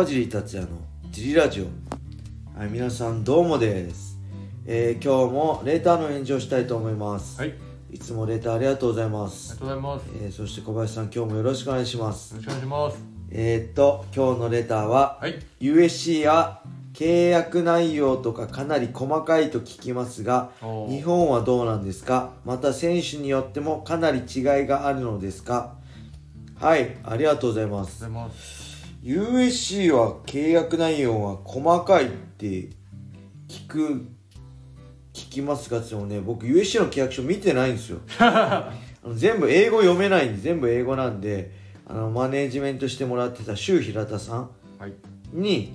川尻達也のジリラジオ。はい皆さんどうもです、えー今日もレーターの返事をしたいと思います、はい、あい、つもレーターありがとうございまりすがとうございます。よえーそして小林さん今日もよろしくお願いします。ろしくお願いします。えー、っと今日のレターは、はい、USC や契約内容とかかなり細かいと聞きますが日本はどうなんですか？また選手によってもかなり違いがあるのですか？はいありがとうございます USC は契約内容は細かいって聞く聞きますがでもね僕 USC の契約書見てないんですよ。あの全部英語読めないんで全部英語なんであのマネージメントしてもらってた周平田さんはい、に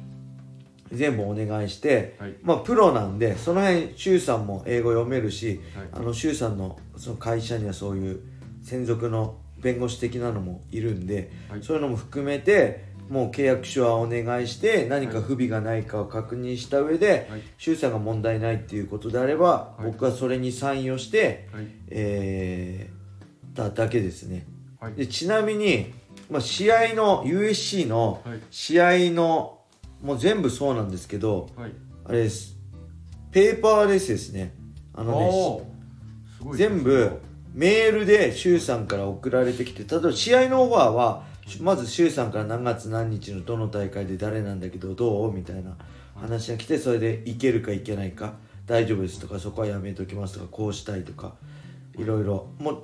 全部お願いして、はい。まあプロなんでその辺周さんも英語読めるし、はい。あの周さんのその会社にはそういう専属の弁護士的なのもいるんで、はい。そういうのも含めてもう契約書はお願いして何か不備がないかを確認した上で、はい。周さんが問題ないっていうことであれば、はい。僕はそれにサインをして、はい、えー、ただけですね。はい、でちなみに、まあ、試合の USC のはい。試合のもう全部そうなんですけどはい。あれです。ペーパーレスですね。あのね。全部メールで周さんから送られてきて例えば試合のオファーはまず周さんから何月何日のどの大会で誰なんだけどどうみたいな話が来てそれでいけるかいけないか大丈夫ですとかそこはやめときますとかこうしたいとかいろいろ。もう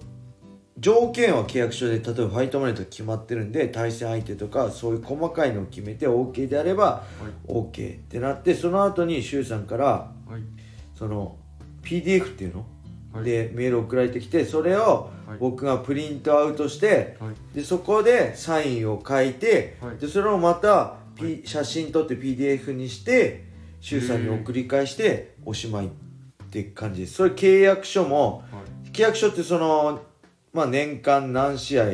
条件は契約書で例えばファイトマネーとか決まってるんで対戦相手とかそういう細かいのを決めて OK であればはい。OK ってなってその後に周さんからはい。その PDF っていうの、はいでメール送られてきてそれをはい。僕がプリントアウトしてはい。でそこでサインを書いて、はい。でそれをまた、P 写真撮って PDF にして周さんに送り返しておしまいって感じです。それ契約書もはい。契約書ってその、まあ、年間何試合、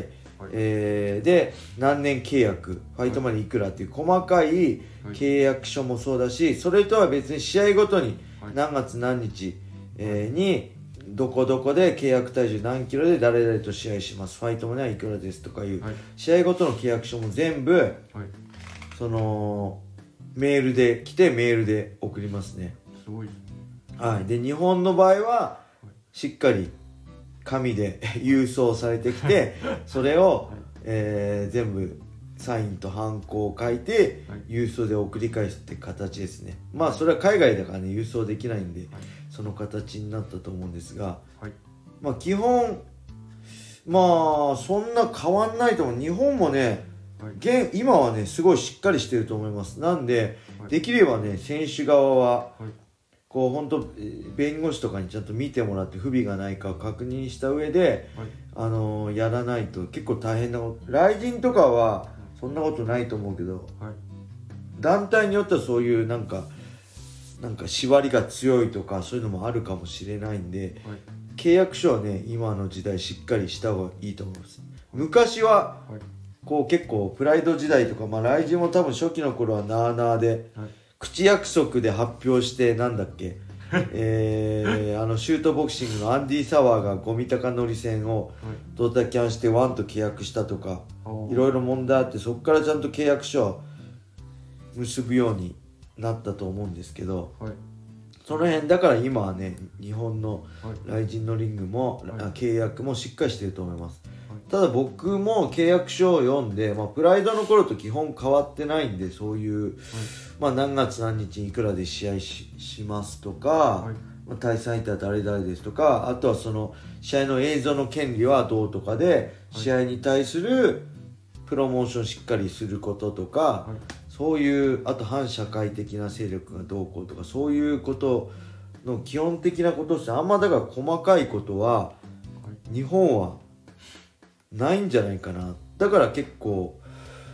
えーで何年契約ファイトマネーいくらっていう細かいはい。契約書もそうだしそれとは別に試合ごとにはい。何月何日、えーにどこどこで契約体重何キロで誰々と試合します？ファイトマネーはいくらです？とかいうはい。試合ごとの契約書も全部はい。そのメールで来てメールで送りますね。すごい。はい。で日本の場合はしっかり紙で 郵送されてきてそれを、えー全部サインとハンコを書いてはい。郵送で送り返すって形ですね。まあそれは海外だからね郵送できないんで。はいその形になったと思うんですがはい。まあ基本まあそんな変わんないと思う。日本もねはい。現今はねすごいしっかりしてると思います。なんで、はい。できればね選手側ははい。こう本当えー弁護士とかにちゃんと見てもらって不備がないかを確認した上で、はい。あのーやらないと結構大変なこと。雷神とかはそんなことないと思うけどはい。団体によってはそういうなんかなんか縛りが強いとかそういうのもあるかもしれないんではい。契約書はね今の時代しっかりした方がいいと思います。昔ははい。こう結構プライド時代とかまあ雷神も多分初期の頃はなあなあではい。口約束で発表してなんだっけ えー、あのシュートボクシングのアンディ・サワーがゴミ高乗り戦をはい。ドタキャンしてワンと契約したとかいろいろ問題あってそこからちゃんと契約書を結ぶようになったと思うんですけどはい。その辺だから今はね日本のはい。雷神のリングも、はい。あ契約もしっかりしてると思います。はい。ただ僕も契約書を読んで、まあ、プライドの頃と基本変わってないんでそういう、まあ、何月何日にいくらで試合ししますとか、はい。まあ、対戦相手は誰々ですとかあとはその試合の映像の権利はどうとかで試合に対するプロモーションしっかりすることとか、はいそういうあと反社会的な勢力がどうこうとかそういうことの基本的なことですあんまだから細かいことははい日本はないんじゃないかな。だから結構、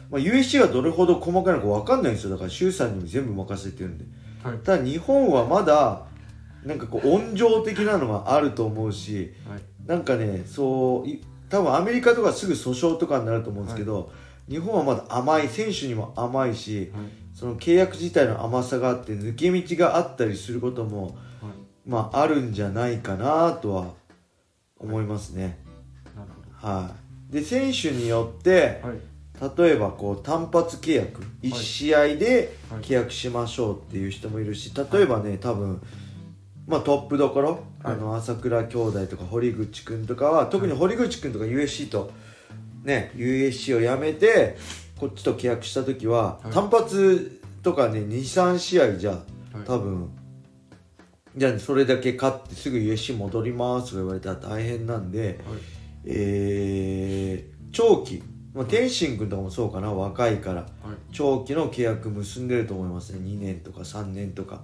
まあ、USC がどれほど細かいのか分かんないんですよ。だから周さんにも全部任せてるんで。はい。ただ日本はまだなんかこう温情的なのがあると思うしはい。なんかねそうい多分アメリカとかすぐ訴訟とかになると思うんですけど、日本はまだ甘い選手にも甘いしはい。その契約自体の甘さがあって抜け道があったりすることもはい。まああるんじゃないかなとは思いますね。はい、で選手によって例えばこう単発契約1試合ではい。契約しましょうっていう人もいるし例えばね多分まあトップどころ、あの朝倉兄弟とか堀口君とかは特に堀口君とか USC とね USC を辞めてこっちと契約した時は、はい。単発とかね23試合じゃはい。多分じゃあそれだけ勝ってすぐ USC 戻りますとか言われたら大変なんで、はい。えー長期、まあ、天心君とかもそうかな若いからはい。長期の契約結んでると思いますね。2年とか3年とか。は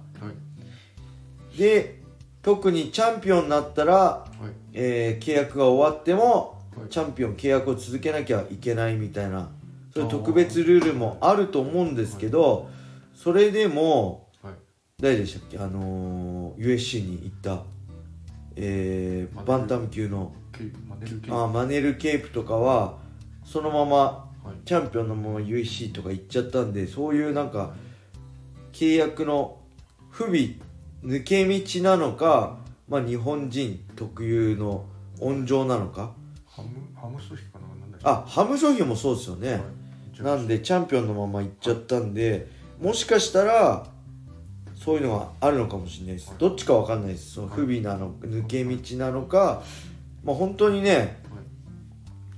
い。で特にチャンピオンになったら、はい。えー契約が終わっても、はいチャンピオン契約を続けなきゃいけないみたいなそういう特別ルールもあると思うんですけど、それでもはい。誰でしたっけ？あのー USC に行った、えーバンタム級の。ケーマネルケーあーマネル・ケープとかはそのままはい。チャンピオンのまま USC とか行っちゃったんでそういうなんか契約の不備抜け道なのか、まあ、日本人特有の温情なのかハムハムストヒかななんだっけ？あハムソヒもそうですよね、はい。なんでチャンピオンのまま行っちゃったんでもしかしたらそういうのがあるのかもしれないです。どっちかわかんないです。その不備なの抜け道なのかまあ本当にねはい。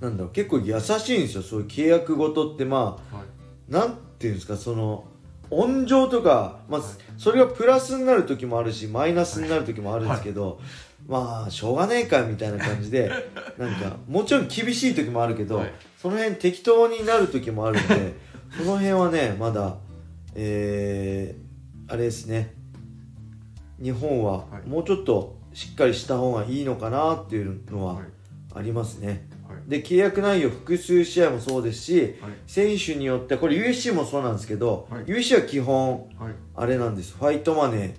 なんだろう結構優しいんですよ。そういう契約ごとってまあはい。なんていうんですかその温情とか、まあはい。それがプラスになる時もあるしマイナスになる時もあるんですけど、まあしょうがねえかみたいな感じで なんかもちろん厳しい時もあるけど、はい。その辺適当になる時もあるんでその辺はねまだえー、あれですね。日本ははい。もうちょっとしっかりした方がいいのかなっていうのははい。ありますね。はい。で契約内容複数試合もそうですし、はい。選手によってこれ USC もそうなんですけど、はい。USC は基本はい。あれなんです。ファイトマネー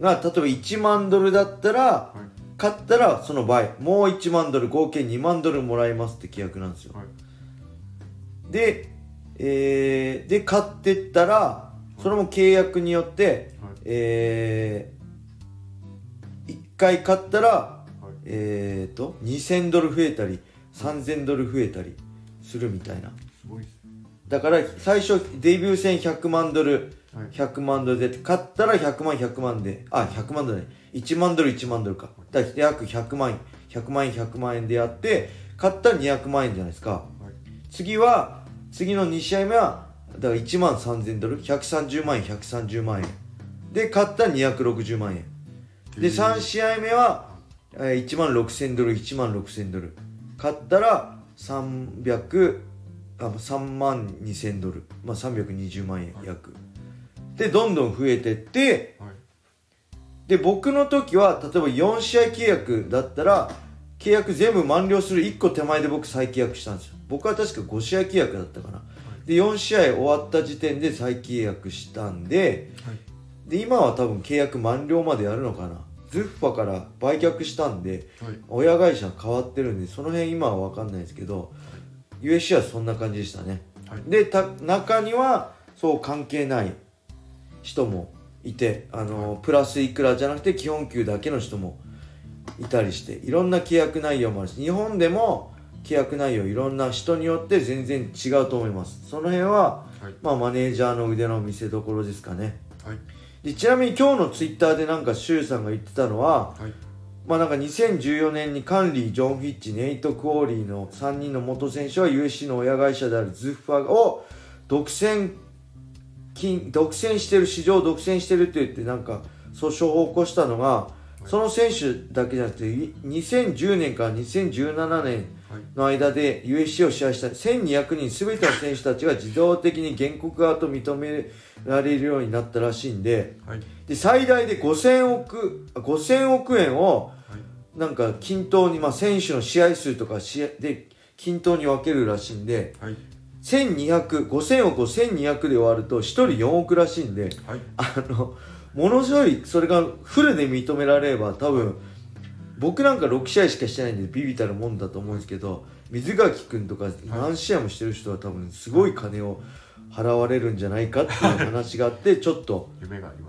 が例えば1万ドルだったらはい。買ったらその倍。もう1万ドル合計2万ドルもらえますって契約なんですよ。はい。で、えーで買ってったらそれも契約によって、はい。えー、1回買ったらはい。えー、と2000ドル増えたり3000ドル増えたりするみたいな。すごいですだから最初デビュー戦100万ドルはい100万ドルで買ったら100万100万であ100万ドルね。1万ドル1万ドルか。だから約100万円100万円100万円でやって買ったら200万円じゃないですか。はい。次は次の2試合目はだから1万3000ドル？130万円130万円。で買ったら260万円。で3試合目はえー1万6000ドル1万6000ドル。買ったら300あ3万2000ドル、まあ、320万円約でどんどん増えてってはい。で僕の時は例えば4試合契約だったら契約全部満了する1個手前で僕再契約したんですよ。僕は確か5試合契約だったかな。で4試合終わった時点で再契約したんではい。で今は多分契約満了までやるのかな。ズッファから売却したんではい。親会社変わってるんでその辺今は分かんないですけど USC はそんな感じでしたね。はい。でた中にはそう関係ない人もいてあの、プラスいくらじゃなくて基本給だけの人もいたりしていろんな契約内容もあるし日本でも契約内容いろんな人によって全然違うと思います。その辺は、はい。まあ、マネージャーの腕の見せ所ですかね。はい。でちなみに今日のツイッターでなんかシュウさんが言ってたのははい。まあなんか2014年にカンリー、ジョン・フィッチ、ネイト・クオーリーの3人の元選手は USC の親会社であるズッファを独占金独占してる市場を独占してるって言ってなんか訴訟を起こしたのがその選手だけじゃなくてい2010年から2017年はい。の間で USC を支配した1200人全ての選手たちが自動的に原告側と認められるようになったらしいんではい。で最大で5000億あ5000億円をはいなんか均等に、まあ、選手の試合数とか試合で均等に分けるらしいんではい1200 5000億を1200で終わると1人4億らしいんではい。あのものすごいそれがフルで認められれば多分僕なんか6試合しかしてないんでビビたるもんだと思うんですけど水垣君とか何試合もしてる人は多分すごい金を払われるんじゃないかっていう話があってちょっと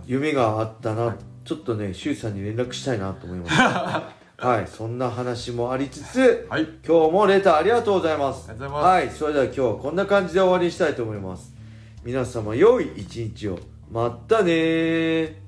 夢があったな、はい。ちょっとね周さんに連絡したいなと思いました はいそんな話もありつつはい。今日もレターありがとうございます。ありがとうございます。はいそれでは今日はこんな感じで終わりにしたいと思います。皆様良い一日を。まったねー